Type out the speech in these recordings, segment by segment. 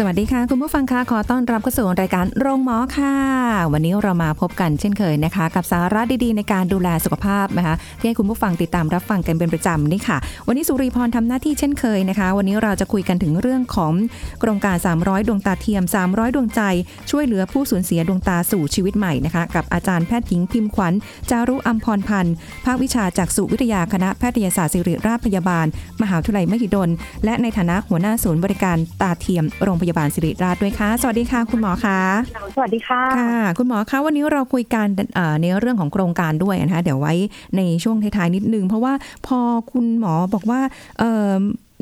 สวัสดีค่ะ คุณผู้ฟังคะขอต้อนรับเข้าสู่รายการโรงหมอค่ะ วันนี้เรามาพบกันเช่นเคยนะคะ กับสาระดีๆ ในการดูแลสุขภาพนะคะที่ให้คุณผู้ฟังติดตามรับฟังกันเป็นประจำนี่ค่ะ วันนี้สุริพรทำหน้าที่เช่นเคยนะคะ วันนี้เราจะคุยกันถึงเรื่องของโครงการ 300 ดวงตาเทียม 300 ดวงใจ ช่วยเหลือผู้สูญเสียดวงตาสู่ชีวิตใหม่นะคะ กับอาจารย์แพทย์หญิงพิมพ์ขวัญจารุอัมพรพันธ์ภาควิชาจากสุวิทยาคณะแพทยศาสตร์ศิริราชพยาบาล มหาวิทยาลัยมหิดล และในฐานะหัวหน้าศูนย์บริการตาเทียมโรงพยาบาลศิริราชด้วยค่ะ สวัสดีค่ะ คุณหมอคะสวัสดีค่ะค่ะ คุณหมอคะวันนี้เราคุยกันเอ่อในเรื่องของโครงการด้วยนะคะเดี๋ยวไว้ในช่วงท้ายๆนิดนึง เพราะว่าพอคุณหมอบอกว่าเอ่อ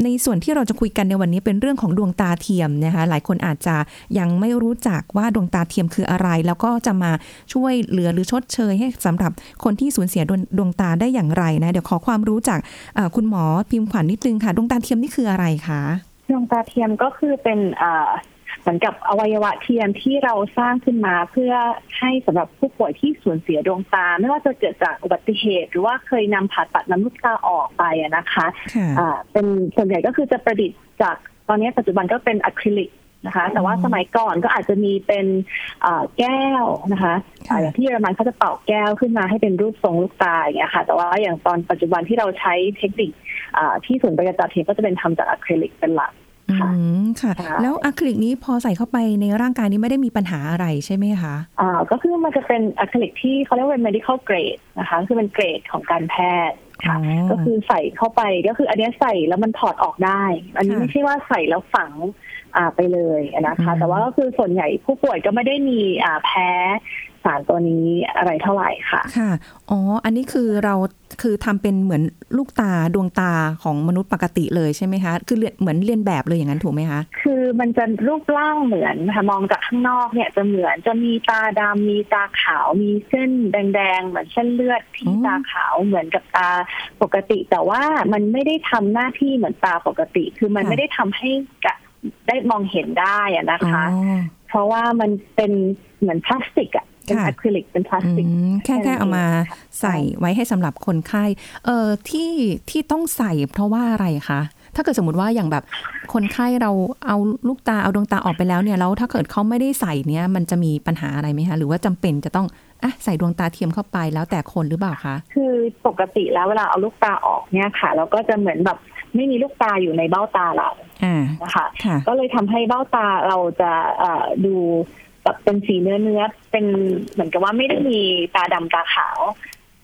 ในส่วนที่เราจะคุยกันในวันนี้เป็นเรื่องของดวงตาเทียมนะคะหลายคนอาจจะยังไม่รู้จักว่าดวงตาเทียมคืออะไร แล้วก็จะมาช่วยเหลือหรือชดเชยให้สำหรับคนที่สูญเสียดวงดวงตาได้อย่างไรนะเดี๋ยวขอความรู้จากเอ่อคุณหมอพิมพ์ขวัญนิดนึงค่ะ ดวงตาเทียมนี่คืออะไรคะ ดวงตาเทียมก็คือเป็นเหมือนกับอวัยวะเทียมที่เราสร้างขึ้นมาเพื่อให้สำหรับผู้ป่วยที่สูญเสียดวงตา ไม่ว่าจะเกิดจากอุบัติเหตุ หรือว่าเคยนำผ่าตัดน้ำลูกตาออกไปนะคะะเป็นส่วนใหญ่ก็คือจะประดิษฐ์จากตอนนี้ปัจจุบันก็เป็นอะคริลิก นะคะ แต่ว่าสมัยก่อนก็อาจจะมีเป็นอ่าแก้วนะคะค่ะอ่าอย่างที่เยอรมันเขาจะเป่าแก้วขึ้นมาให้เป็นรูปทรงลูกตาอย่างเงี้ยค่ะ แต่ว่าอย่างตอนปัจจุบันที่เราใช้เทคนิคอ่าที่ศูนย์บริการตาเทียมก็จะเป็นทำจากอะคริลิกเป็นหลักค่ะอืมค่ะค่ะ แล้วอะคริลิกนี้พอใส่เข้าไปในร่างกายนี้ไม่ได้มีปัญหาอะไรใช่ไหมคะอ่าก็คือมันจะเป็นอะคริลิกที่เขาเรียกว่าเป็น medical grade นะคะ คือเป็นเกรดของการแพทย์ค่ะอ๋อก็คือใส่เข้าไปก็คืออันเนี้ยใส่แล้วมันถอดออกได้ อันนี้ค่ะไม่ใช่ว่าใส่แล้วฝังอ่า ไปเลยนะคะอืมแต่ว่าก็คือส่วนใหญ่ผู้ป่วยก็ไม่ได้มีอ่าแพ้สารตัวนี้อะไรเท่าไหร่ค่ะ ค่ะ อ๋อ อันนี้คือเราคือทำเป็นเหมือนลูกตาดวงตาของมนุษย์ปกติเลยใช่ไหมคะ คือเรียนเหมือนเรียนแบบเลยอย่างนั้นถูกไหมคะ คือมันจะรูปร่างเหมือนค่ะมองจากข้างนอกเนี่ยจะเหมือนจะมีตาดำมีตาขาว มีเส้นแดงๆเหมือนเส้นเลือดที่อ๋อตาขาวเหมือนกับตาปกติ แต่ว่ามันไม่ได้ทำหน้าที่เหมือนตาปกติ คือมันไม่ได้ทำให้กะ ได้มองเห็นได้อะนะคะอ๋อเพราะว่ามันเป็นเหมือนพลาสติกอะเป็นค่ะอะคริลิกเป็นพลาสอืติกมแค่แค่แค่นั้นเอามาเองค่ะใส่ไว้ให้สำหรับคนไข้เอ่อที่ที่ต้องใส่เพราะว่าอะไรคะถ้าเกิดสมมติว่าอย่างแบบคนไข้เราเอาลูกตาเอาดวงตาออกไปแล้วเนี่ยแล้วถ้าเกิดเขาไม่ได้ใส่เนี่ยมันจะมีปัญหาอะไรไหมคะหรือว่าจำเป็นจะต้องอะใส่ดวงตาเทียมเข้าไปแล้วแต่คนหรือเปล่าคะคือปกติแล้วเวลาเอาลูกตาออกเนี่ยค่ะ เราก็จะเหมือนแบบไม่มีลูกตาอยู่ในเบ้าตาเราอ่า นะคะค่ะก็เลยทำให้เบ้าตาเราจะเอ่อดูแบบเป็นสีเนื้อเนื้อเป็นเหมือนกับว่าไม่ได้มีตาดำตาขาว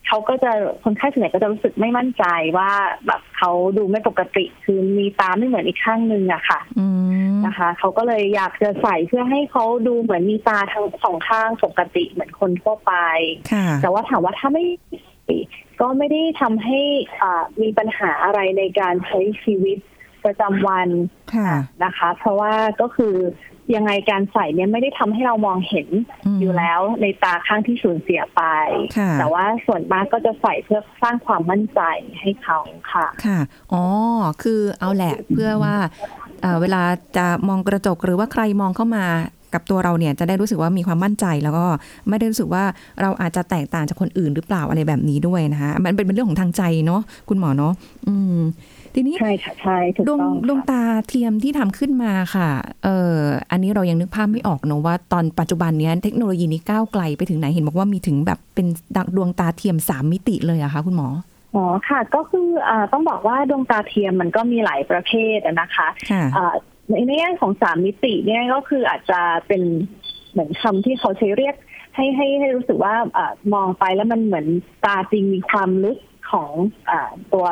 เขาก็จะคนไข้ส่วนใหญ่ก็จะรู้สึกไม่มั่นใจว่าแบบเขาดูไม่ปกติคือมีตาไม่เหมือนอีกข้างหนึ่งอะค่ะอืมนะคะเขาก็เลยอยากจะใส่เพื่อให้เขาดูเหมือนมีตาทั้งสองข้างปกติเหมือนคนทั่วไปค่ะแต่ว่าถามว่าถ้าไม่ก็ไม่ได้ทำให้อ่ามีปัญหาอะไรในการใช้ชีวิต ประจำวันค่ะนะคะ เพราะว่าก็คือยังไงการใส่เนี่ยไม่ได้ทำให้เรามองเห็นอืมอยู่แล้วในตาข้างที่สูญเสียไปค่ะแต่ว่าส่วนมากก็จะใส่เพื่อสร้างความมั่นใจให้เขาค่ะ ค่ะ อ๋อ คือเอาแหละเพื่อว่าเอ่อเวลาจะมองกระจกหรือว่าใครมองเข้ามากับตัวเราเนี่ยจะได้รู้สึกว่ามีความมั่นใจแล้วก็ไม่ได้รู้สึกว่าเราอาจจะแตกต่างจากคนอื่นหรือเปล่าอะไรแบบนี้ด้วยนะคะมันเป็นเป็นเรื่องของทางใจเนาะคุณหมอเนาะอืม ทีนี้ใช่ค่ะใช่ถูกดวงต้องดวงค่ะตาเทียมที่ทำขึ้นมาค่ะเอออันนี้เรายังนึกภาพไม่ออกเนอะว่าตอนปัจจุบันเนี้ยเทคโนโลยีนี้ก้าวไกลไปถึงไหนเห็นบอกว่ามีถึงแบบเป็นดวงตาเทียมสามมิติเลยอะคะคุณหมออ๋อค่ะก็คืออ่าต้องบอกว่าดวงตาเทียมมันก็มีหลายประเภทอะนะคะค่ะอ่าในในแง่ของสามมิติเนี่ยก็คืออาจจะเป็นเหมือนคำที่เขาใช้เรียกให้ให้ให้รู้สึกว่าอามองไปแล้วมันเหมือนตาจริงมีความลึกของอาตัว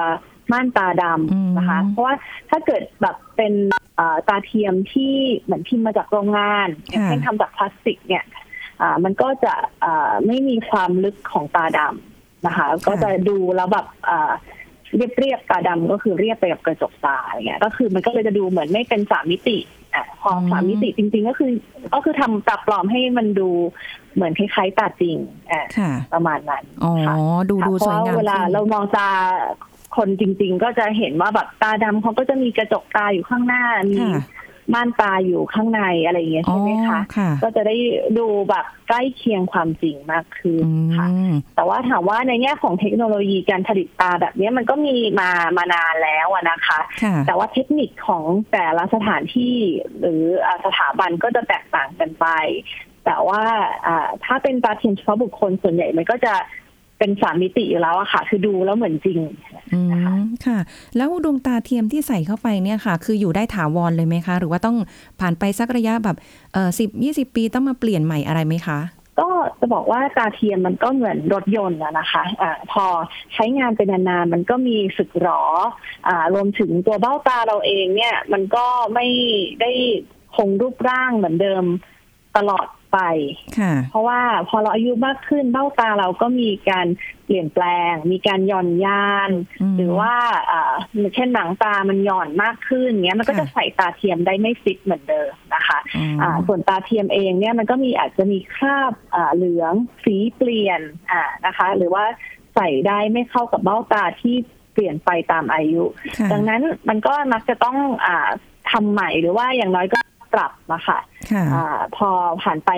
ม่านตาดอืมำนะคะ เพราะว่าถ้าเกิดแบบเป็นอ่าตาเทียมที่เหมือนพิมพ์มาจากโรงงานอย่างเช่นทำจากพลาสติกเนี่ยอ่ามันก็จะอ่าไม่มีความลึกของตาดำนะคะ ก็จะดูแล้วแบบอ่าเรียบเรียบๆตาดำก็คือเรียบไปกับกระจกตาอย่างเงี้ย ก็คือมันก็เลยจะดูเหมือนไม่เป็นสามมิติอะพออมสามมิติจริง ๆ ก็คือ ก็คือทำตาปลอมให้มันดูเหมือนคล้ายๆตาจริงอะค่ะประมาณนั้นอ๋อค่ะดูค่ะดูเพสวยราะงามเวลาขึ้นเรามองตา คนจริง ๆ ก็จะเห็นว่าแบบตาดำเขาก็จะมีกระจกตาอยู่ข้างหน้ามีค่ะม่านตาอยู่ข้างในอะไรอย่างเงี้ยอ๋อใช่ไหมคะค่ะก็จะได้ดูแบบใกล้เคียงความจริงมากขึ้นอืค่ะมแต่ว่าถามว่าในแง่ของเทคโนโลยีการผลิตตาแบบนี้มันก็มีมามานานแล้วอะนะคะค่ะแต่ว่าเทคนิคของแต่ละสถานที่หรืออ่าสถาบันก็จะแตกต่างกันไป แต่ว่าอ่าถ้าเป็นตาเทียมเฉพาะบุคคลส่วนใหญ่มันก็จะ เป็นสามมิติอยู่แล้วอะค่ะ คือดูแล้วเหมือนจริงอืมค่ะ แล้วดวงตาเทียมที่ใส่เข้าไปเนี่ยค่ะ คืออยู่ได้ถาวรเลยไหมคะ หรือว่าต้องผ่านไปสักระยะแบบเออสิบยี่สิบปีต้องมาเปลี่ยนใหม่อะไรไหมคะก็จะบอกว่าตาเทียมมันก็เหมือนรถยนต์อะนะคะอะพอใช้งานเป็นนานๆมันก็มีสึกหรออ่ารวมถึงตัวเบ้าตาเราเองเนี่ย มันก็ไม่ได้คงรูปร่างเหมือนเดิมตลอด ไปค่ะเพราะว่าพอเราอายุมากขึ้นเบ้าตาเราก็มีการเปลี่ยนแปลง มีการหย่อนยานอืมหรือว่าอ่าเช่นหนังตามันหย่อนมากขึ้นเงี้ยมันก็ค่ะจะใส่ตาเทียมได้ไม่ฟิตเหมือนเดิมนะคะอ๋ออ่าส่วนตาเทียมเองเนี่ยมันก็มีอาจจะมีคราบอ่าเหลืองสีเปลี่ยนอ่านะคะ หรือว่าใส่ได้ไม่เข้ากับเบ้าตาที่เปลี่ยนไปตามอายุค่ะดังนั้นมันก็มักจะต้องอ่าทำใหม่หรือว่าอย่างน้อยก็ ปรับมาค่ะค่ะอ่าพอผ่านไป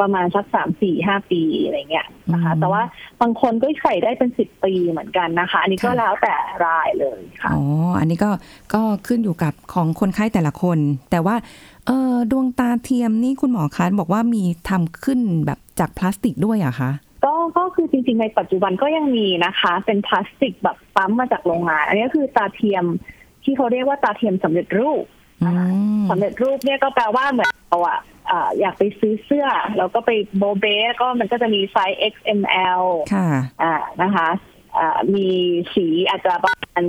ประมาณสักสามสี่ห้าปีอะไรเงี้ยนะคะอืมแต่ว่าบางคนก็ใส่ได้เป็นสิบปีเหมือนกันนะคะ อันนี้ก็ค่ะแล้วแต่รายเลยค่ะอ๋ออันนี้ก็ก็ขึ้นอยู่กับของคนไข้แต่ละคน แต่ว่าเออดวงตาเทียมนี่คุณหมอคะบอกว่ามีทำขึ้นแบบจากพลาสติกด้วยเหรอะคะก็ก็คือจริงๆในปัจจุบันก็ยังมีนะคะ เป็นพลาสติกแบบปั๊มมาจากโรงงาน อันนี้ก็คือตาเทียมที่เขาเรียกว่าตาเทียมสำเร็จรูปอืม สำเร็จรูปเนี่ยก็แปลว่าเหมือนเราอะอ่าอยากไปซื้อเสื้อแล้วก็ไปโบเบ้ก็มันก็จะมีไซส์ XML ค่ะอ่านะคะอ่ามีสีอาจจะประมาณ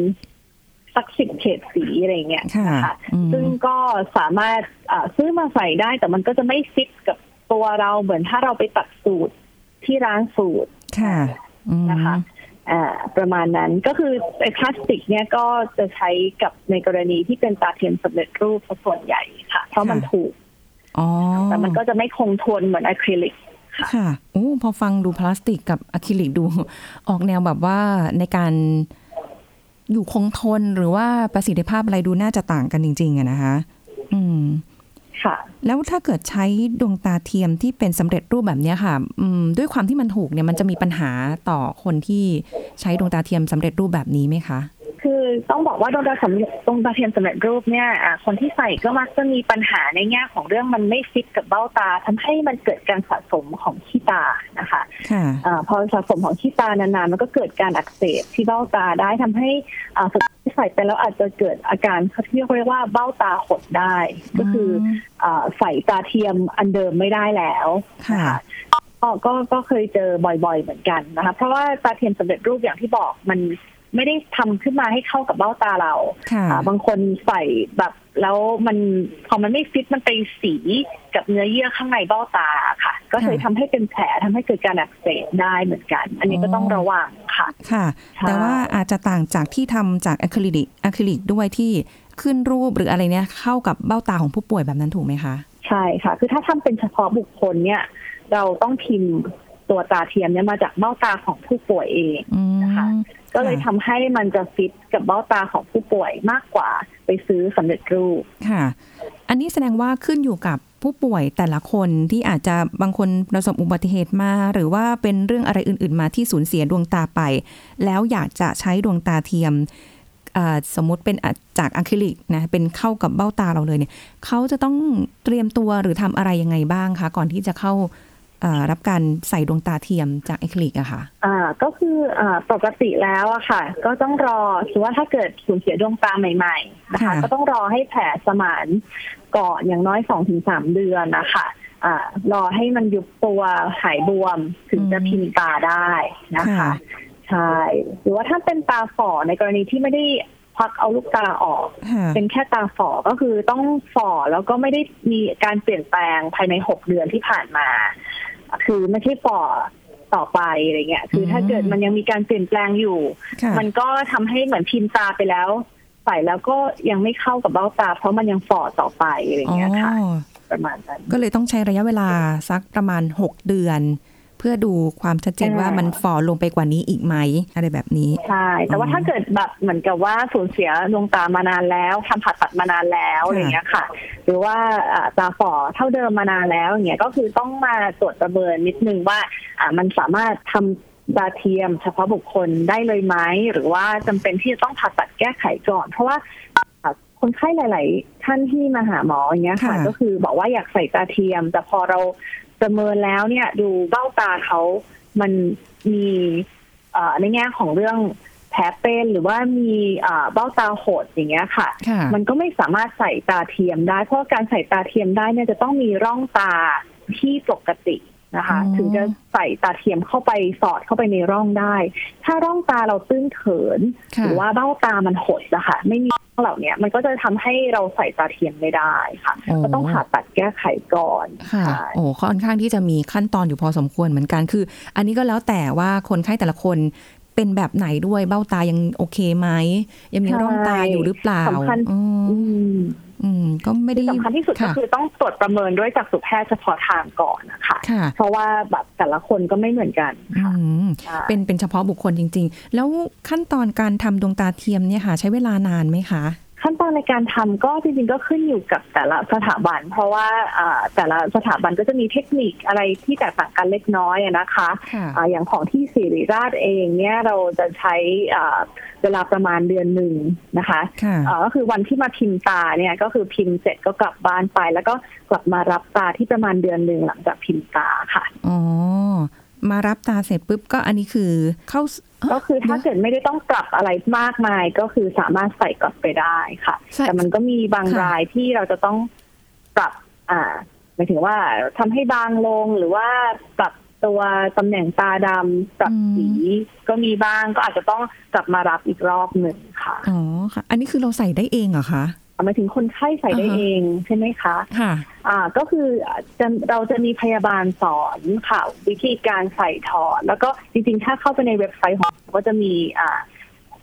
สักสิบเฉดสีอะไรเงี้ยค่ะนะคะอืมซึ่งก็สามารถอ่าซื้อมาใส่ได้แต่มันก็จะไม่ฟิตกับตัวเราเหมือนถ้าเราไปตัดสูตรที่ร้านสูตรค่ะอืมนะคะอ่า ประมาณนั้นก็คือไอ้พลาสติกเนี่ยก็จะใช้กับในกรณีที่เป็นตาเทียมสำเร็จรูปซะส่วนใหญ่ค่ะ เพราะมันถูกอ๋อแต่มันก็จะไม่คงทนเหมือนอะคริลิกค่ะโอ้พอฟังดูพลาสติกกับอะคริลิกดู ออกแนวแบบว่าในการอยู่คงทนหรือว่าประสิทธิภาพอะไรดูน่าจะต่างกันจริง ๆอะนะคะ อืม ค่ะ แล้วถ้าเกิดใช้ดวงตาเทียมที่เป็นสำเร็จรูปแบบเนี้ยค่ะอืมด้วยความที่มันถูกเนี่ยมันจะมีปัญหาต่อคนที่ใช้ดวงตาเทียมสำเร็จรูปแบบนี้ไหมคะคือต้องบอกว่าดวงตาสำเร็จดวงตาเทียมสำเร็จรูปเนี่ยอ่าคนที่ใส่ก็มักจะมีปัญหาในแง่ของเรื่องมันไม่ฟิตกับเบ้าตาทำให้มันเกิดการสะสมของขี้ตานะคะค่ะอาพอสะสมของขี้ตานานๆมันก็เกิดการอักเสบที่เบ้าตาได้ทำให้อ่าสุดท้าย ใส่ไปแล้วอาจจะเกิดอาการที่เรียกว่าเบ้าตาหดได้ ก็คือออ่าใส่ตาเทียมอันเดิมไม่ได้แล้วนะค่ะคะก็ก็ก็เคยเจอบ่อยๆเหมือนกันนะคะเพราะว่าตาเทียมสำเร็จรูปอย่างที่บอกมัน ไม่ได้ทำขึ้นมาให้เข้ากับเบ้าตาเราค่ะอ่าบางคนใส่แบบแล้วมันพอมันไม่ฟิตมันไปสีกับเนื้อเยื่อข้างในเบ้าตาค่ะ ก็เลยทำให้เป็นแผลทำให้เกิดการอักเสบได้เหมือนกัน อันนี้ก็ต้องระวังค่ะค่ะใช่แต่ว่าอาจจะต่างจากที่ทำจากอะคริลิกอะคริลิกด้วยที่ขึ้นรูปหรืออะไรเนี่ยเข้ากับเบ้าตาของผู้ป่วยแบบนั้นถูกไหมคะใช่ค่ะ คือถ้าทำเป็นเฉพาะบุคคลเนี่ย เราต้องพิมพ์ตัวตาเทียมเนี่ยมาจากเบ้าตาของผู้ป่วยเองอืมนะคะ ก็เลยทำให้มันจะฟิตกับเบ้าตาของผู้ป่วยมากกว่าไปซื้อสำเร็จรูปค่ะ อันนี้แสดงว่าขึ้นอยู่กับผู้ป่วยแต่ละคนที่อาจจะบางคนประสบอุบัติเหตุมา หรือว่าเป็นเรื่องอะไรอื่น ๆ มาที่สูญเสียดวงตาไป แล้วอยากจะใช้ดวงตาเทียมอ่าสมมุติเป็นอะจากอะคริลิกนะเป็นเข้ากับเบ้าตาเราเลยเนี่ยเขาจะต้องเตรียมตัวหรือทำอะไรยังไงบ้างคะ ก่อนที่จะเข้าอ่า รับการใส่ดวงตาเทียมจากอะคริลิกอะค่ะอ่าก็คืออ่าปกติแล้วอะค่ะ ก็ต้องรอคือว่าถ้าเกิดสูญเสียดวงตาใหม่ๆนะคะค่ะก็ต้องรอให้แผลสมานก่อนอย่างน้อยสองถึงสามเดือนนะคะอ่ารอให้มันยุบตัวหายบวมถึงจะพิมพ์ตาได้นะคะใช่หรือว่าถ้าเป็นตาฝ่อในกรณีที่ไม่ได้ควักเอาลูกตาออกค่ะเป็นแค่ตาฝ่อก็คือต้องฝ่อแล้วก็ไม่ได้มีการเปลี่ยนแปลงภายในหกเดือนที่ผ่านมา คือไม่ใช่ฝ่อต่อไปอะไรเงี้ย คือถ้าเกิดมันยังมีการเปลี่ยนแปลงอยู่ค่ะมันก็ทำให้เหมือนพิมพ์ตาไปแล้วใส่แล้วก็ยังไม่เข้ากับเบ้าตา เพราะมันยังฝ่อต่อไปอะไรอย่างเงี้ยค่ะอ๋อประมาณนั้นก็เลยต้องใช้ระยะเวลาสักประมาณ6เดือนเพื่อดูความชัดเจนใช่ว่ามันฝ่อลงไปกว่านี้อีกไหมอะไรแบบนี้ใช่แต่ว่าอ๋อถ้าเกิดแบบเหมือนกับว่าสูญเสียดวงตามานานแล้วทำผ่าตัดมานานแล้วค่ะอะไรอย่างเงี้ยค่ะ หรือว่าอ่าตาฝ่อเท่าเดิมมานานแล้วอย่างเงี้ยก็คือต้องมาตรวจประเมินนิดนึงว่าอ่ามันสามารถทำตาเทียมเฉพาะบุคคลได้เลยไหมหรือว่าจำเป็นที่จะต้องผ่าตัดแก้ไขก่อน เพราะว่าอ่าคนไข้หลาย ๆ ท่านที่มาหาหมออย่างเงี้ยค่ะค่ะก็คือบอกว่าอยากใส่ตาเทียม แต่พอเรา ประเมินแล้วเนี่ยดูเบ้าตาเขามันมีเอ่อในแง่ของเรื่องแผลเป็นหรือว่ามีเอ่อเบ้าตาโหดอย่างเงี้ยค่ะค่ะ มันก็ไม่สามารถใส่ตาเทียมได้ เพราะว่าการใส่ตาเทียมได้เนี่ยจะต้องมีร่องตาที่ปกตินะคะอ๋อถึงจะใส่ตาเทียมเข้าไปสอดเข้าไปในร่องได้ ถ้าร่องตาเราตื้นเขินค่ะหรือว่าเบ้าตามันหดอะค่ะไม่มี ร่องเหล่าเนี้ยมันก็จะทำให้เราใส่ตาเทียมไม่ได้ค่ะอ๋อก็ต้องผ่าตัดแก้ไขก่อนค่ะใช่โอ้ค่อนข้างที่จะมีขั้นตอนอยู่พอสมควรเหมือนกันคือ อันนี้ก็แล้วแต่ว่าคนไข้แต่ละคนเป็นแบบไหนด้วยเบ้าตายังโอเคไหมยังมีร่องตาอยู่หรือเปล่าสำคัญ อืมอืมอืมก็ไม่ได้ที่สำคัญที่สุดก็ค่ะคือต้องตรวจประเมินด้วยจากสุแพทย์เฉพาะทางก่อนนะคะค่ะเพราะว่าแบบแต่ละคนก็ไม่เหมือนกันอืค่ะมใช่เป็นเป็นเฉพาะบุคคลจริง ๆ แล้วขั้นตอนการทำดวงตาเทียมเนี่ยค่ะ ใช้เวลานานไหมคะ ขั้นตอนในการทำก็จริงๆก็ขึ้นอยู่กับแต่ละสถาบัน เพราะว่าอ่าแต่ละสถาบันก็จะมีเทคนิคอะไรที่แตกต่างกันเล็กน้อยอะนะคะค่ะอ่าอย่างของที่ศิริราชเองเนี่ยเราจะใช้อ่าเวลาประมาณเดือนหนึ่งนะคะค่ะอ่าก็คือวันที่มาพิมพ์ตาเนี่ยก็คือพิมพ์เสร็จก็กลับบ้านไป แล้วก็กลับมารับตาที่ประมาณเดือนหนึ่งหลังจากพิมพ์ตาค่ะอ๋อ มารับตาเสร็จปุ๊บก็อันนี้คือเข้าก็คือถ้าเกิดไม่ได้ต้องปรับอะไรมากมายก็คือสามารถใส่กลับไปได้ค่ะใช่แต่มันก็มีบางค่ะรายที่เราจะต้องปรับ อ่าหมายถึงว่าทำให้บางลงหรือว่าปรับตัวตำแหน่งตาดำปรับสีก็มีบ้างก็อาจจะต้องกลับมารับอีกรอบหนึ่งค่ะอ๋อค่ะ อันนี้คือเราใส่ได้เองเหรอคะ หมายถึงคนไข้ใส่ได้อ่าฮะเองใช่ไหมคะค่ะอ่าก็คือจะเราจะมีพยาบาลสอนค่ะ วิธีการใส่ถอด แล้วก็จริง ๆ ถ้าเข้าไปในเว็บไซต์ของเราก็จะมีอ่า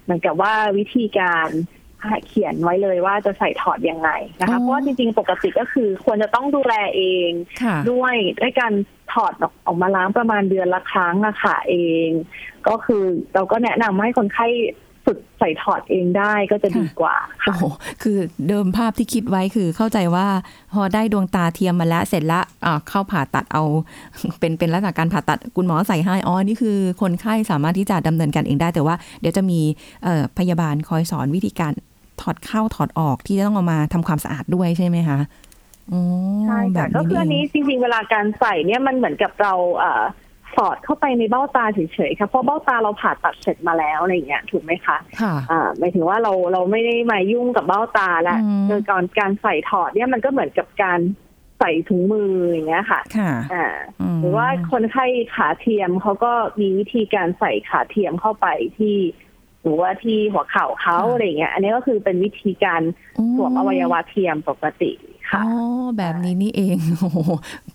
เหมือนกับว่าวิธีการเขียนไว้เลยว่าจะใส่ถอดยังไงนะอ๋คะอเพราะว่าจริง ๆ ปกติก็คือควรจะต้องดูแลเองค่ะด้วยด้วยการถอดออกออกมาล้างประมาณเดือนละครั้งอะค่ะเอง ก็คือเราก็แนะนำให้คนไข้ ฝึกใส่ถอดเองได้ก็จะดีกว่าโอ้โหคือเดิมภาพที่คิดไว้คือเข้าใจว่า พอได้ดวงตาเทียมมาแล้วเสร็จละอ่าเข้าผ่าตัดเอา เป็นเป็นลักษณะการผ่าตัดคุณหมอใส่ให้อ๋อนี่คือคนไข้สามารถที่จะดำเนินการเองได้แต่ว่า เดี๋ยวจะมีเอ่อพยาบาลคอยสอนวิธีการถอดเข้าถอดออกที่จะต้องเอามาทำความสะอาดด้วยใช่ไหมคะอ๋อใช่แบค่ะบก็คืออันนี่นี้เองจริงๆเวลาการใส่เนี่ยมันเหมือนกับเราเอ่อ สอดเข้าไปในเบ้าตาเฉยๆค่ะเพราะเบ้าตาเราผ่าตัดเสร็จมาแล้วอะไรอย่างเงี้ยถูกไหมคะค่ะอ่าหมายถึงว่าเราเราไม่ได้มายุ่งกับเบ้าตาแล้วอืมโดยการการใส่ถอดเนี่ยมันก็เหมือนกับการใส่ถุงมืออย่างเงี้ยค่ะค่ะอ่ามหรือว่าคนไข้ขาเทียมเขาก็มีวิธีการใส่ขาเทียมเข้าไปที่หรือว่าที่หัวเข่าเขาอะไรอย่างเงี้ย อันนี้ก็คือเป็นวิธีการสวมอวัยวะเทียมปกติ ค่ะอ๋อแบบนี้นี่เองโอ้โห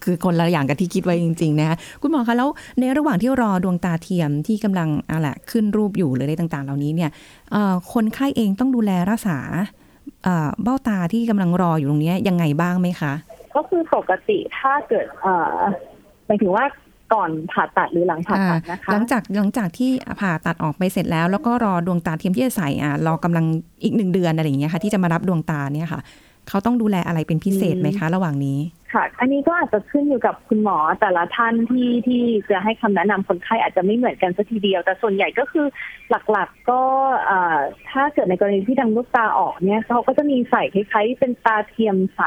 คือคนละอย่างกับที่คิดไว้จริง ๆ นะคะคุณหมอคะแล้วในระหว่างที่รอดวงตาเทียมที่กำลังอะแหละขึ้นรูปอยู่หรืออะไรต่าง ๆ เหล่านี้เนี่ยเอ่อคนไข้เองต้องดูแลรักษาเอ่อเบ้าตาที่กำลังรออยู่ตรงเนี้ยยังไงบ้างไหมคะ ก็คือปกติถ้าเกิดเอ่อหมายถึงว่าก่อนผ่าตัดหรือหลังผ่าตัดนะคะ หลังจากหลังจากที่ผ่าตัดออกไปเสร็จแล้ว แล้วก็รอดวงตาเทียมที่จะใส่อะรอกำลังอีกหนึ่งเดือนอะไรอย่างเงี้ยค่ะที่จะมารับดวงตาเนี่ยค่ะ เขาต้องดูแลอะไรเป็นพิเศษไหมคะ ระหว่างนี้ค่ะ อันนี้ก็อาจจะขึ้นอยู่กับคุณหมอแต่ละท่านที่ที่จะให้คำแนะนำคนไข้อาจจะไม่เหมือนกันสัทีเดียว แต่ส่วนใหญ่ก็คือหลักๆก็เอ่อถ้าเกิดในกรณีที่ดังลูกตาออกเนี่ยเขาก็จะมีใส่คล้ายๆเป็นตาเทียมใส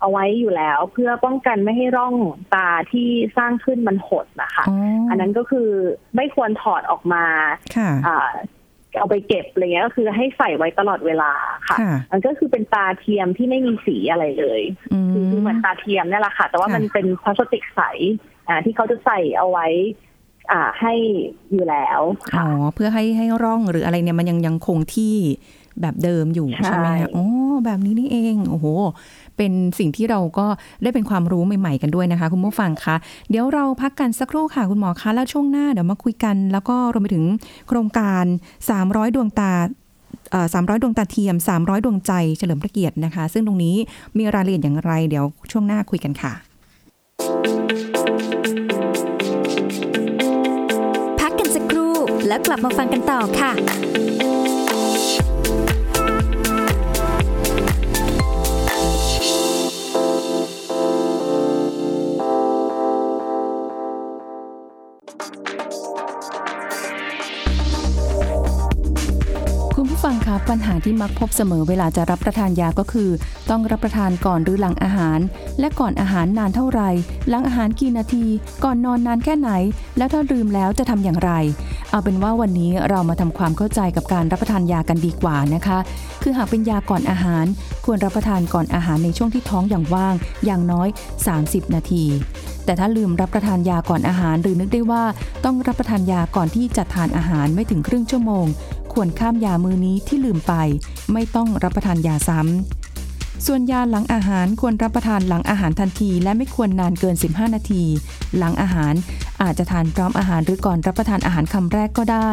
เอาไว้อยู่แล้ว เพื่อป้องกันไม่ให้ร่องตาที่สร้างขึ้นมันหดนะคะอ๋ออันนั้นก็คือไม่ควรถอดออกมาค่ะอ่า เอาไปเก็บอะไรเงี้ยก็คือให้ใส่ไว้ตลอดเวลาค่ะค่ะมันก็คือเป็นตาเทียมที่ไม่มีสีอะไรเลยอืมคือคือเหมือนตาเทียมเนี่ยแหละค่ะ แต่ว่าค่ะมันเป็นพลาสติกใสอ่าที่เขาจะใส่เอาไว้ อ่าให้อยู่แล้วอ๋ค่ะอเพื่อให้ให้ร่องหรืออะไรเนี่ยมันยังยังคงที่ แบบเดิมอยู่ใช่ใช่ไหมคะอ๋อแบบนี้นี่เองโอ้โห เป็นสิ่งที่เราก็ได้เป็นความรู้ใหม่ ๆ กันด้วยนะคะ คุณผู้ฟังคะเดี๋ยวเราพักกันสักครู่ค่ะคุณหมอคะแล้วช่วงหน้าเดี๋ยวมาคุยกัน แล้วก็รวมไปถึงโครงการ 300 ดวงตาเอ่อ300ดวงตาเทียม 300 ดวงใจเฉลิมพระเกียรตินะคะ ซึ่งตรงนี้มีรายละเอียดอย่างไร เดี๋ยวช่วงหน้าคุยกันค่ะ พักกันสักครู่แล้วกลับมาฟังกันต่อค่ะ ปัญหาที่มักพบเสมอเวลาจะรับประทานยาก็คือ ต้องรับประทานก่อนหรือหลังอาหาร และก่อนอาหารนานเท่าไหร่หลังอาหารกี่นาที ก่อนนอนนานแค่ไหน แล้วถ้าลืมแล้วจะทำอย่างไร เอาเป็นว่าวันนี้เรามาทำความเข้าใจกับการรับประทานยากันดีกว่านะคะ คือหากเป็นยาก่อนอาหาร ควรรับประทานก่อนอาหารในช่วงที่ท้องอย่างว่าง อย่างน้อย 30 นาทีแต่ถ้าลืมรับประทานยาก่อนอาหารหรือนึกได้ว่าต้องรับประทานยาก่อนที่จะทานอาหารไม่ถึงครึ่งชั่วโมง ควรข้ามยามือนี้ที่ลืมไป ไม่ต้องรับประทานยาซ้ำ ส่วนยาหลังอาหารควรรับประทานหลังอาหารทันที และไม่ควรนานเกิน 15 นาที หลังอาหารอาจจะทานพร้อมอาหารหรือก่อนรับประทานอาหารคำแรกก็ได้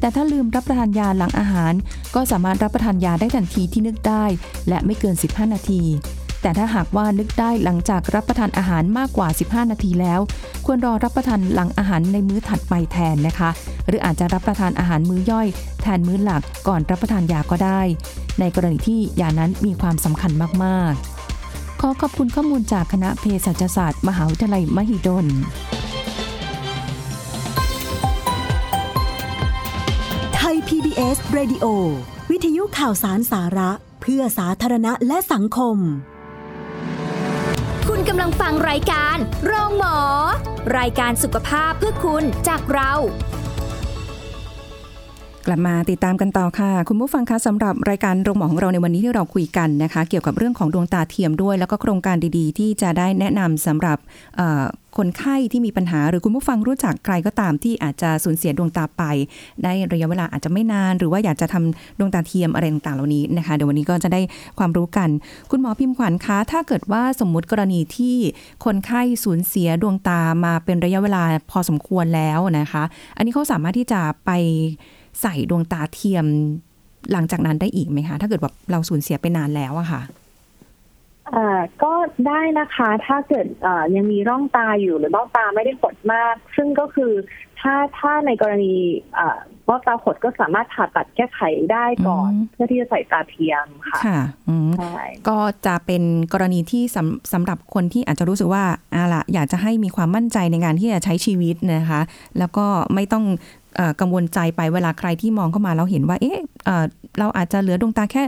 แต่ถ้าลืมรับประทานยาหลังอาหาร ก็สามารถรับประทานยาได้ทันทีที่นึกได้ และไม่เกิน 15 นาที แต่ถ้าหากว่านึกได้หลังจากรับประทานอาหารมากกว่า 15 นาทีแล้ว ควรรอรับประทานหลังอาหารในมื้อถัดไปแทนนะคะ หรืออาจจะรับประทานอาหารมื้อย่อย แทนมื้อหลักก่อนรับประทานยาก็ได้ ในกรณีที่ยานั้นมีความสำคัญมากๆ ขอขอบคุณข้อมูลจากคณะเภสัชศาสตร์มหาวิทยาลัยมหิดลไทย PBS Radio วิทยุข่าวสารสาระ เพื่อสาธารณะและสังคม กำลังฟังรายการ โรงหมอ รายการสุขภาพเพื่อคุณจากเรา กลับมาติดตามกันต่อค่ะ คุณผู้ฟังคะสำหรับรายการโรงหมอของเราในวันนี้ที่เราคุยกันนะคะ เกี่ยวกับเรื่องของดวงตาเทียมด้วย แล้วก็โครงการดีๆ ที่จะได้แนะนำสำหรับคนไข้ที่มีปัญหา หรือคุณผู้ฟังรู้จักใครก็ตามที่อาจจะสูญเสียดวงตาไป ได้ระยะเวลาอาจจะไม่นาน หรือว่าอยากจะทำดวงตาเทียมอะไรต่างๆเหล่านี้นะคะเดี๋ยววันนี้ก็จะได้ความรู้กัน คุณหมอพิมพ์ขวัญคะถ้าเกิดว่าสมมุติกรณีที่คนไข้สูญเสียดวงตามาเป็นระยะเวลาพอสมควรแล้วนะคะ อันนี้เขาสามารถที่จะไป ใส่ดวงตาเทียมหลังจากนั้นได้อีกไหมคะ ถ้าเกิดแบบเราสูญเสียไปนานแล้วอะค่ะอ่าก็ได้นะคะถ้าเกิดยังมีร่องตาอยู่หรือร่องตาไม่ได้ขดมาก ซึ่งก็คือถ้าถ้าในกรณี อ่าร่องตาขดก็สามารถผ่าตัดแก้ไขได้ก่อนอืมเพื่อที่จะใส่ตาเทียมค่ะค่ะอืมใช่ก็จะเป็นกรณีที่สำสำหรับคนที่อาจจะรู้สึกว่าอาละอยากจะให้มีความมั่นใจในการที่จะใช้ชีวิตนะคะ แล้วก็ไม่ต้องเออกังวลใจไปเวลาใครที่มองเข้ามาแล้วเห็นว่า เอ๊ะเอ่อเราอาจจะเหลือดวงตาแค่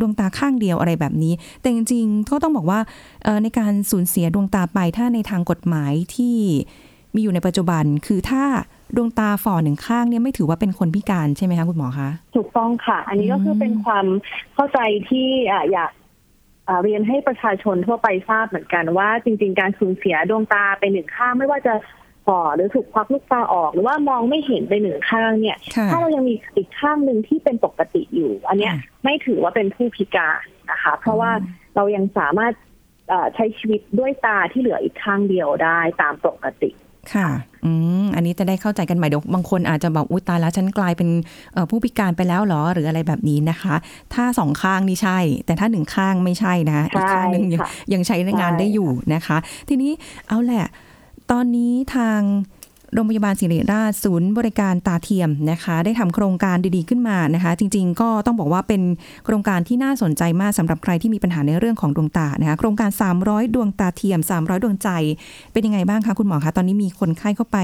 ดวงตาข้างเดียวอะไรแบบนี้ แต่จริงๆก็ต้องบอกว่าเอ่อในการสูญเสียดวงตาไปถ้าในทางกฎหมายที่มีอยู่ในปัจจุบันคือถ้า ดวงตาฝ่อหนึ่งข้างเนี่ยไม่ถือว่าเป็นคนพิการใช่ไหมคะคุณหมอคะ ถูกต้องค่ะ อันนี้ก็คือเป็นความเข้าใจที่อ่าอยากอ่าเรียนให้ประชาชนทั่วไปทราบเหมือนกันว่า จริง ๆ การสูญเสียดวงตาไปหนึ่งข้างไม่ว่าจะฝ่อหรือถูกควักลูกตาออก หรือว่ามองไม่เห็นไปหนึ่งข้างเนี่ยค่ะถ้าเรายังมีอีกข้างหนึ่งที่เป็นปกติอยู่ อันเนี้ยค่ะไม่ถือว่าเป็นผู้พิการนะคะ เพราะว่าเรายังสามารถเอ่อใช้ชีวิตด้วยตาที่เหลืออีกข้างเดียวได้ตามปกติ ค่ะ อืม อันนี้จะได้เข้าใจกันใหม่เดี๋ยวบางคนอาจจะบอกอุ้ยตายแล้วฉันกลายเป็นเอ่อผู้พิการไปแล้วเหรอหรืออะไรแบบนี้นะคะ ถ้าสองข้างนี่ใช่ แต่ถ้าหนึ่งข้างไม่ใช่นะคะอีกข้างหนึงยังค่ะยังใช้งานได้อยู่นะคะ ทีนี้เอาแหละ ตอนนี้ทาง โรงพยาบาลศิริราชศูนย์บริการตาเทียมนะคะ ได้ทำโครงการดีๆขึ้นมานะคะ จริงๆ ก็ต้องบอกว่าเป็นโครงการที่น่าสนใจมากสำหรับใครที่มีปัญหาในเรื่องของดวงตานะคะโครงการ 300 ดวงตาเทียม 300 ดวงใจ เป็นยังไงบ้างคะคุณหมอคะตอนนี้มีคนไข้เข้าไป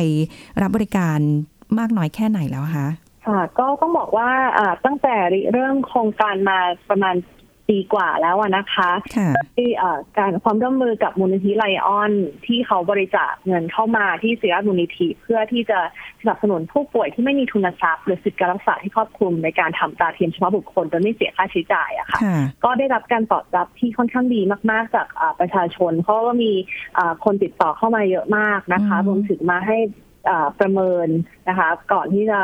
รับบริการมากน้อยแค่ไหนแล้วคะค่ะก็ต้องบอกว่าตั้งแต่เริ่มโครงการมาประมาณ ปีกว่าแล้วอะนะคะค่ะที่เอ่อการความร่วมมือกับมูลนิธิไลออน ที่เขาบริจาคเงินเข้ามาที่ศิริราชมูลนิธิเพื่อที่จะสนับสนุนผู้ป่วยที่ไม่มีทุนทรัพย์ หรือสิทธิการรักษาที่ครอบคลุมในการทำตาเทียมเฉพาะบุคคลโดยไม่เสียค่าใช้จ่ายอะค่ะค่ะก็ได้รับการตอบรับที่ค่อนข้างดีมาก ๆ จากอ่าประชาชน เพราะว่ามีอ่าคนติดต่อเข้ามาเยอะมากนะคะอืมรวมถึงมาให้อ่า ประเมินนะคะ ก่อนที่จะ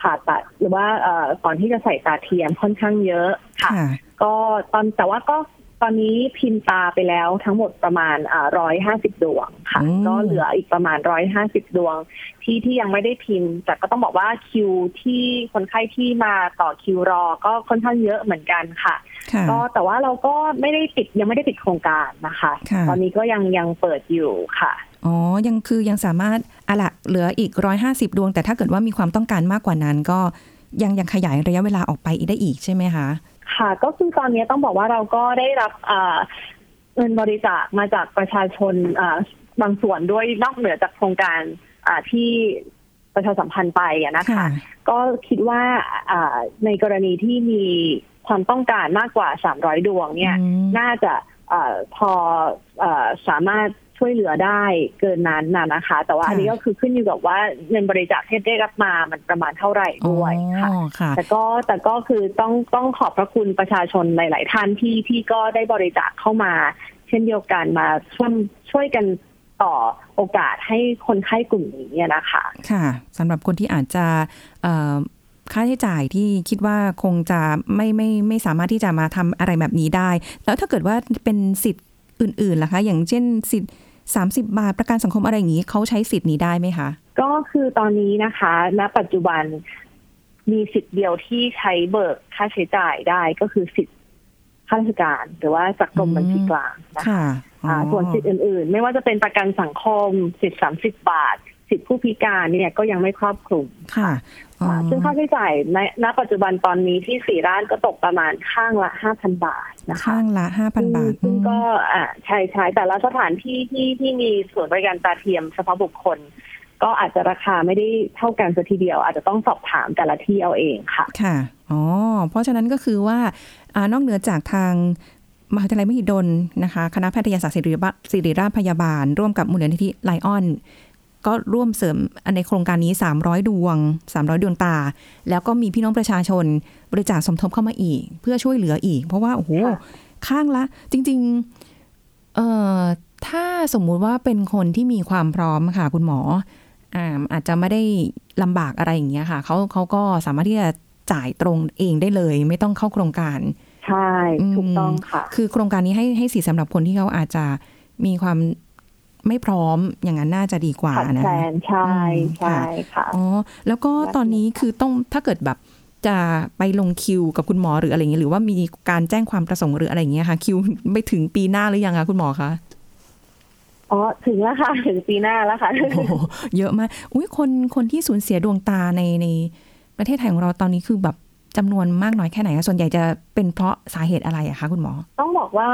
ผ่าตัดหรือว่าเอ่อก่อนที่จะใส่ตาเทียมค่อนข้างเยอะค่ะค่ะ ก็ตอนแต่ว่าก็ตอนนี้พิมพ์ตาไปแล้วทั้งหมดประมาณร้อยห้าสิบดวงค่ะอืมก็เหลืออีกประมาณร้อยห้าสิบดวง ที่ที่ยังไม่ได้พิมพ์ แต่ก็ต้องบอกว่าคิวที่คนไข้ที่มาต่อคิวรอ ก็ค่อนข้างเยอะเหมือนกันค่ะค่ะก็แต่ว่าเราก็ไม่ได้ปิดยังไม่ได้ปิดโครงการนะคะค่ะตอนนี้ก็ยังยังเปิดอยู่ค่ะ อ๋อ ยังคือยังสามารถอะละเหลืออีกร้อยห้าสิบดวง แต่ถ้าเกิดว่ามีความต้องการมากกว่านั้น ก็ยังยังขยายระยะเวลาออกไปอีกได้อีกใช่ไหมคะ ค่ะก็คือตอนนี้ต้องบอกว่าเราก็ได้รับอ่าเงินบริจาคมาจากประชาชนอ่าบางส่วนด้วยนอกเหนือจากโครงการอ่าที่ประชาสัมพันธ์ไปอะนะคะค่ะก็คิดว่าอ่าในกรณีที่มีความต้องการมากกว่า 300 ดวงเนี่ยอืมน่าจะอาพออาสามารถ ช่วยเหลือได้เกินนั้นนะนะคะ แต่ว่าค่ะอันนี้ก็คือขึ้นอยู่กับว่าเงินบริจาคที่ได้รับมามันประมาณเท่าไหร่ด้วยค่ะอ๋อค่ะ แต่ก็แต่ก็คือต้องต้องขอบพระคุณประชาชนหลาย ๆ ท่านที่ที่ก็ได้บริจาคเข้ามา เช่นเดียวกันมาช่วยช่วยกันต่อโอกาสให้คนไข้กลุ่มนี้เนี่ยนะคะ ค่ะสำหรับคนที่อาจจะเอ่อค่าใช้จ่ายที่คิดว่าคงจะไม่ไม่ไม่สามารถที่จะมาทำอะไรแบบนี้ได้ แล้วถ้าเกิดว่าเป็นสิทธิ์อื่นๆล่ะคะ อย่างเช่นสิทธิ์ 30 บาทประกันสังคมอะไรอย่างนี้เขาใช้สิทธิ์นี้ได้ไหมคะ ก็คือตอนนี้นะคะ ณ ปัจจุบันมีสิทธิ์เดียวที่ใช้เบิกค่าใช้จ่ายได้ก็คือสิทธิ์ข้าราชการหรือว่าจากกรมอืมบัญชีกลางนะคะค่ะอ่าส่วนสิทธิ์อื่นๆ ไม่ว่าจะเป็นประกันสังคมสิทธิ์สามสิบบาท สิทธิผู้พิการเนี่ยก็ยังไม่ครอบคลุมค่ะอ๋ออ่า ซึ่งค่าใช้จ่ายในณปัจจุบันตอนนี้ที่สีร้านก็ตกประมาณข้างละห้าพันบาทนะคะข้างละ5,000บาทซึ่งอืมก็อ่าใช่ใช่แต่ละสถานที่ที่ที่มีส่วนย์บริการตาเทียมเฉพาะบุคคล ก็อาจจะราคาไม่ได้เท่ากันสัทีเดียว อาจจะต้องสอบถามแต่ละที่เอาเองค่ะ ค่ะอ๋อเพราะฉะนั้นก็คือว่าอานอกเหนือจากทางมหาวิทยาลัยมหิดลนะคะ คณะแพทยศาสตร์ศิริราชศิริราชพยาบาล ร่วมกับมูลนิธิไลออน ก็ร่วมเสริมในโครงการนี้ 300 ดวง 300 ดวงตา แล้วก็มีพี่น้องประชาชนบริจาคสมทบเข้ามาอีก เพื่อช่วยเหลืออีก เพราะว่าโอ้โหค่ะข้างละ จริงๆเอ่อถ้าสมมุติว่าเป็นคนที่มีความพร้อมค่ะคุณหมออ่าอาจจะไม่ได้ลำบากอะไรอย่างเงี้ยค่ะเขาเขาก็สามารถที่จะจ่ายตรงเองได้เลย ไม่ต้องเข้าโครงการใช่ถูกต้องค่ะ คือโครงการนี้ให้ให้สิทธิ์สำหรับคนที่เขาอาจจะมีความ ไม่พร้อมอย่างนั้นน่าจะดีกว่าขาดนะแคลนใช่อืมใช่ค่ะอ๋อแล้วก็ตอนนี้คือต้องถ้าเกิดแบบจะไปลงคิวกับคุณหมอหรืออะไรอย่างเงี้ยหรือว่ามีการแจ้งความประสงค์หรืออะไรอย่างเงี้ยค่ะ คิวไม่ถึงปีหน้าหรือยังคะคุณหมอคะอ๋อถึงแล้วค่ะถึงปีหน้าแล้วค่ะโอ้โหเยอะมากอุ้ยคนคนที่สูญเสียดวงตาในในประเทศไทยของเราตอนนี้คือแบบ จำนวนมากน้อยแค่ไหนคะส่วนใหญ่จะเป็นเพราะสาเหตุอะไรอะคะคุณหมอ ต้องบอกว่า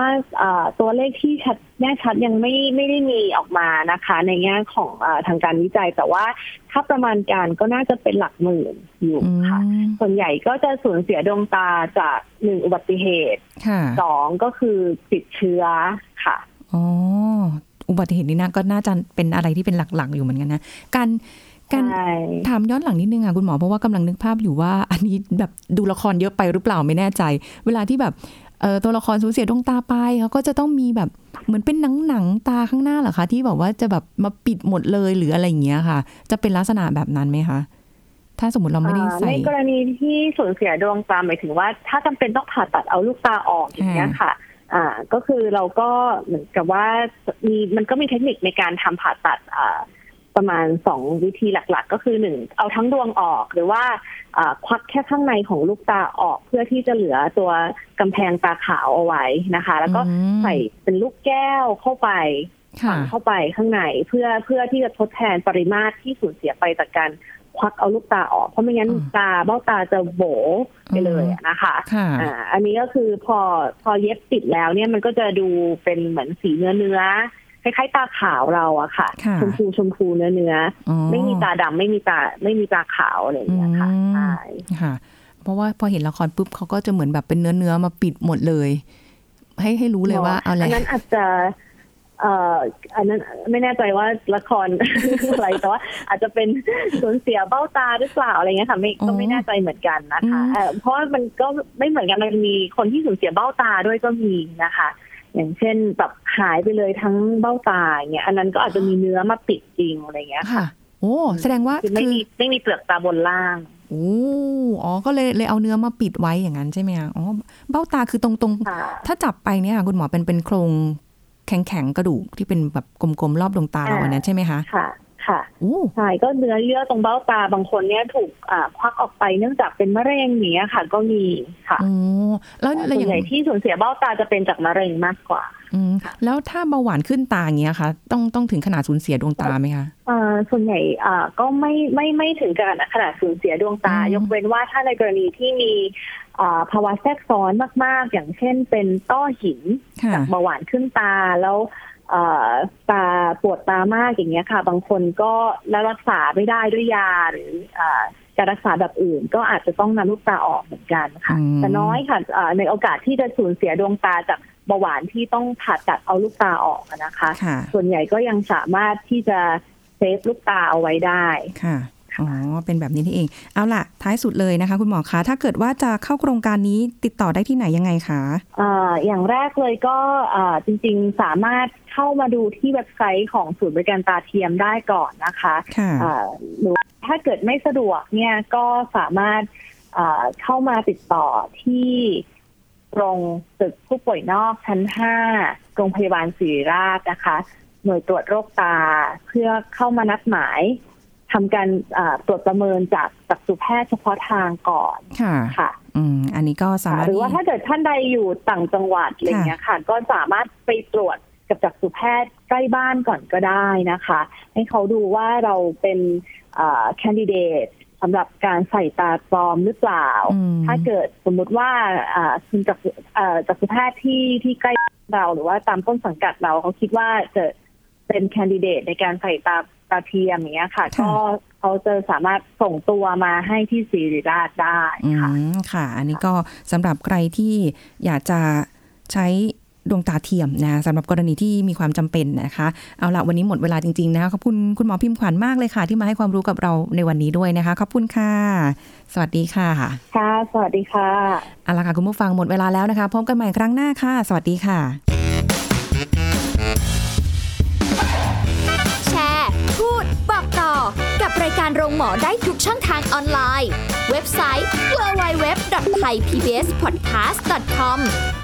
ตัวเลขที่ชัดแน่ชัดยังไม่ไม่ได้มีออกมานะคะ ในแง่ของอทางการวิจัย แต่ว่าถ้าประมาณการก็น่าจะเป็นหลักหมื่นอยู่ค่ะ ส่วนใหญ่ก็จะสูญเสียดวงตาจากหนึ่งอุบัติเหตุสองก็คือติดเชื้อค่ะอ๋ออุบัติเหตุนี้นะก็น่าจะเป็นอะไรที่เป็นหลักๆอยู่เหมือนกันนะการ การใช่ถามย้อนหลังนิดนึงค่ะคุณหมอเพราะว่ากำลังนึกภาพอยู่ว่า อันนี้แบบดูละครเยอะไปหรือเปล่าไม่แน่ใจ เวลาที่แบบเออตัวละครสูญเสียดวงตาไปเขาก็จะต้องมีแบบเหมือนเป็นหนังหนังๆตาข้างหน้าเหรอคะ ที่แบบว่าจะแบบมาปิดหมดเลยหรืออะไรอย่างเงี้ยค่ะ จะเป็นลักษณะแบบนั้นไหมคะถ้าสมมติเราไม่ได้อ่าใส่ในกรณีที่สูญเสียดวงตาหมายถึงว่า ถ้าจำเป็นต้องผ่าตัดเอาลูกตาออกอย่างเงี้ยค่ะ อ่าก็คือเราก็เหมือนกับว่ามีมันก็มีเทคนิคในการทำผ่าตัดอ่า ประมาณสองวิธีหลัก ๆ ก็คือหนึ่งเอาทั้งดวงออกหรือว่าอ่าควักแค่ข้างในของลูกตาออกเพื่อที่จะเหลือตัวกำแพงตาขาวเอาไว้นะคะ แล้วก็อืมใส่เป็นลูกแก้วเข้าไปค่ะฝังเข้าไปข้างในเพื่อเพื่อที่จะทดแทนปริมาตรที่สูญเสียไปจากการควักเอาลูกตาออกเพราะไม่งั้นอืมตาเบ้าตาจะโบไปเลยอะนะคะค่ะอ่าอันนี้ก็คือพอพอเย็บติดแล้วเนี่ยมันก็จะดูเป็นเหมือนสีเนื้อเนื้อ คล้ายๆตาขาวเราอะค่ะค่ะ ชมพูชมพูเนื้อเนื้ออ๋อไม่มีตาดำไม่มีตาไม่มีตาขาวอะไรอย่างเงี้ยค่ะอืมใช่ค่ะ เพราะว่าพอเห็นละครปุ๊บเขาก็จะเหมือนแบบเป็นเนื้อเนื้อๆมาปิดหมดเลย ให้ให้รู้เลยว่าเอาแหอัละนนั้นอาจจะเอ่ออันนั้นไม่แน่ใจว่าละครอะไรแต่ว่าอาจจะเป็นสูญเสียเบ้าตาหรือเปล่าอะไรเงี้ยค่ะไม่อ๋อก็ไม่แน่ใจเหมือนกันนะคะอืมเอ่อเพราะว่ามันก็ไม่เหมือนกันมันมีคนที่สูญเสียเบ้าตาด้วยก็มีนะคะ อย่างเช่นแบบหายไปเลยทั้งเบ้าตาอย่างเงี้ยอันนั้นก็อาจจะมีเนื้อมาปิดจริงอะไรเงี้ยค่ะค่ะโอ้แสดงว่าคือไม่คือมีไม่มีเปลือกตาบนล่างโอ้อ๋อก็เลยเลยเอาเนื้อมาปิดไว้อย่างนั้นใช่ไหมคะอ๋อเบ้าตาคือตรงตรงๆค่ะถ้าจับไปเนี่ยค่ะคุณหมอเป็นเป็นโครงแข็งแข็งๆกระดูกที่เป็นแบบกลมๆรอบดวงตาเราอ่าอันนั้นใช่ไหมคะค่ะ ค่ะโอ้ใช่ก็เนื้อเยื่อตรงเบ้าตาบางคนเนี่ยถูกอ่าควักออกไปเนื่องจากเป็นมะเร็งอย่างเนี้ยค่ะ ก็มีค่ะโอ้แล้วแล้วส่อวนย่างใหญ่ที่สูญเสียเบ้าตาจะเป็นจากมะเร็งมากกว่าอืมแล้วถ้าเบาหวานขึ้นตาอย่างเงี้ยค่ะต้องต้องถึงขนาดสูญเสียดวงตาไหมคะอ่าส่วนใหญ่อ่าก็ไม่ไม่ไม่ถึงกับขนาดสูญเสียดวงตาอืมยกเว้นว่าถ้าในกรณีที่มีอ่าภาวะแทรกซ้อนมาก ๆ อย่างเช่นเป็นต้อหินค่ะจากเบาหวานขึ้นตาแล้วเอ่อ ตาปวดตามากอย่างเงี้ยค่ะ บางคนก็แล้วรักษาไม่ได้ด้วยยาหรืออ่าการรักษาแบบอื่น ก็อาจจะต้องนำลูกตาออกเหมือนกันค่ะอืมแต่น้อยค่ะอ่าในโอกาสที่จะสูญเสียดวงตาจากเบาหวานที่ต้องผ่าตัดเอาลูกตาออกอะนะคะค่ะส่วนใหญ่ก็ยังสามารถที่จะเซฟลูกตาเอาไว้ได้ค่ะอ๋อ เป็นแบบนี้นี่เอง เอาล่ะ ท้ายสุดเลยนะคะ คุณหมอคะ ถ้าเกิดว่าจะเข้าโครงการนี้ติดต่อได้ที่ไหนยังไงคะอ่าอย่างแรกเลยก็อ่าจริงๆ สามารถ เข้ามาดูที่เว็บไซต์ของศูนย์บริการตาเทียมได้ก่อนนะคะค่ะอ่าหรือถ้าเกิดไม่สะดวกเนี่ยก็สามารถอ่าเข้ามาติดต่อที่โรงตึกผู้ป่วยนอกชั้น 5 โรงพยาบาลศิริราชนะคะ หน่วยตรวจโรคตาเพื่อเข้ามานัดหมายทำการอ่าตรวจประเมินจากจักษุแพทย์เฉพาะทางก่อนค่ะค่ะอืมอันนี้ก็สามารถหรือว่าถ้าเกิดท่านใดอยู่ต่างจังหวัดอะไรเงี้ยค่ะ ก็สามารถไปตรวจ กับจักษุแพทย์ใกล้บ้านก่อนก็ได้นะคะ ให้เขาดูว่าเราเป็นแคนดิเดตสำหรับการใส่ตาปลอมหรือเปล่าอืมถ้าเกิดสมมุติว่าอ่าคุณจักษุอ่าจักษุแพทย์ที่ที่ใกล้เราหรือว่าตามต้นสังกัดเราเขาคิดว่าจะเป็นแคนดิเดตในการใส่ตาตาเทียมอย่างเงี้ยค่ะค่ะก็เขาจะสามารถส่งตัวมาให้ที่ศิริราชได้อืค่ะมค่ะ อันนี้ก็สำหรับใครที่อยากจะใช้ ดวงตาเทียมนะสำหรับกรณีที่มีความจำเป็นนะคะ เอาละวันนี้หมดเวลาจริงๆนะคะขอบคุณคุณหมอพิมพ์ขวัญมากเลยค่ะ ที่มาให้ความรู้กับเราในวันนี้ด้วยนะคะ ขอบคุณค่ะ สวัสดีค่ะ ค่ะ สวัสดีค่ะเอาละค่ะคุณผู้ฟังหมดเวลาแล้วนะคะพบกันใหม่ครั้งหน้าค่ะ สวัสดีค่ะ แชร์ พูด บอกต่อ กับรายการโรงหมอได้ทุกช่องทางออนไลน์ เว็บไซต์ www.thaipbspodcast.com แอป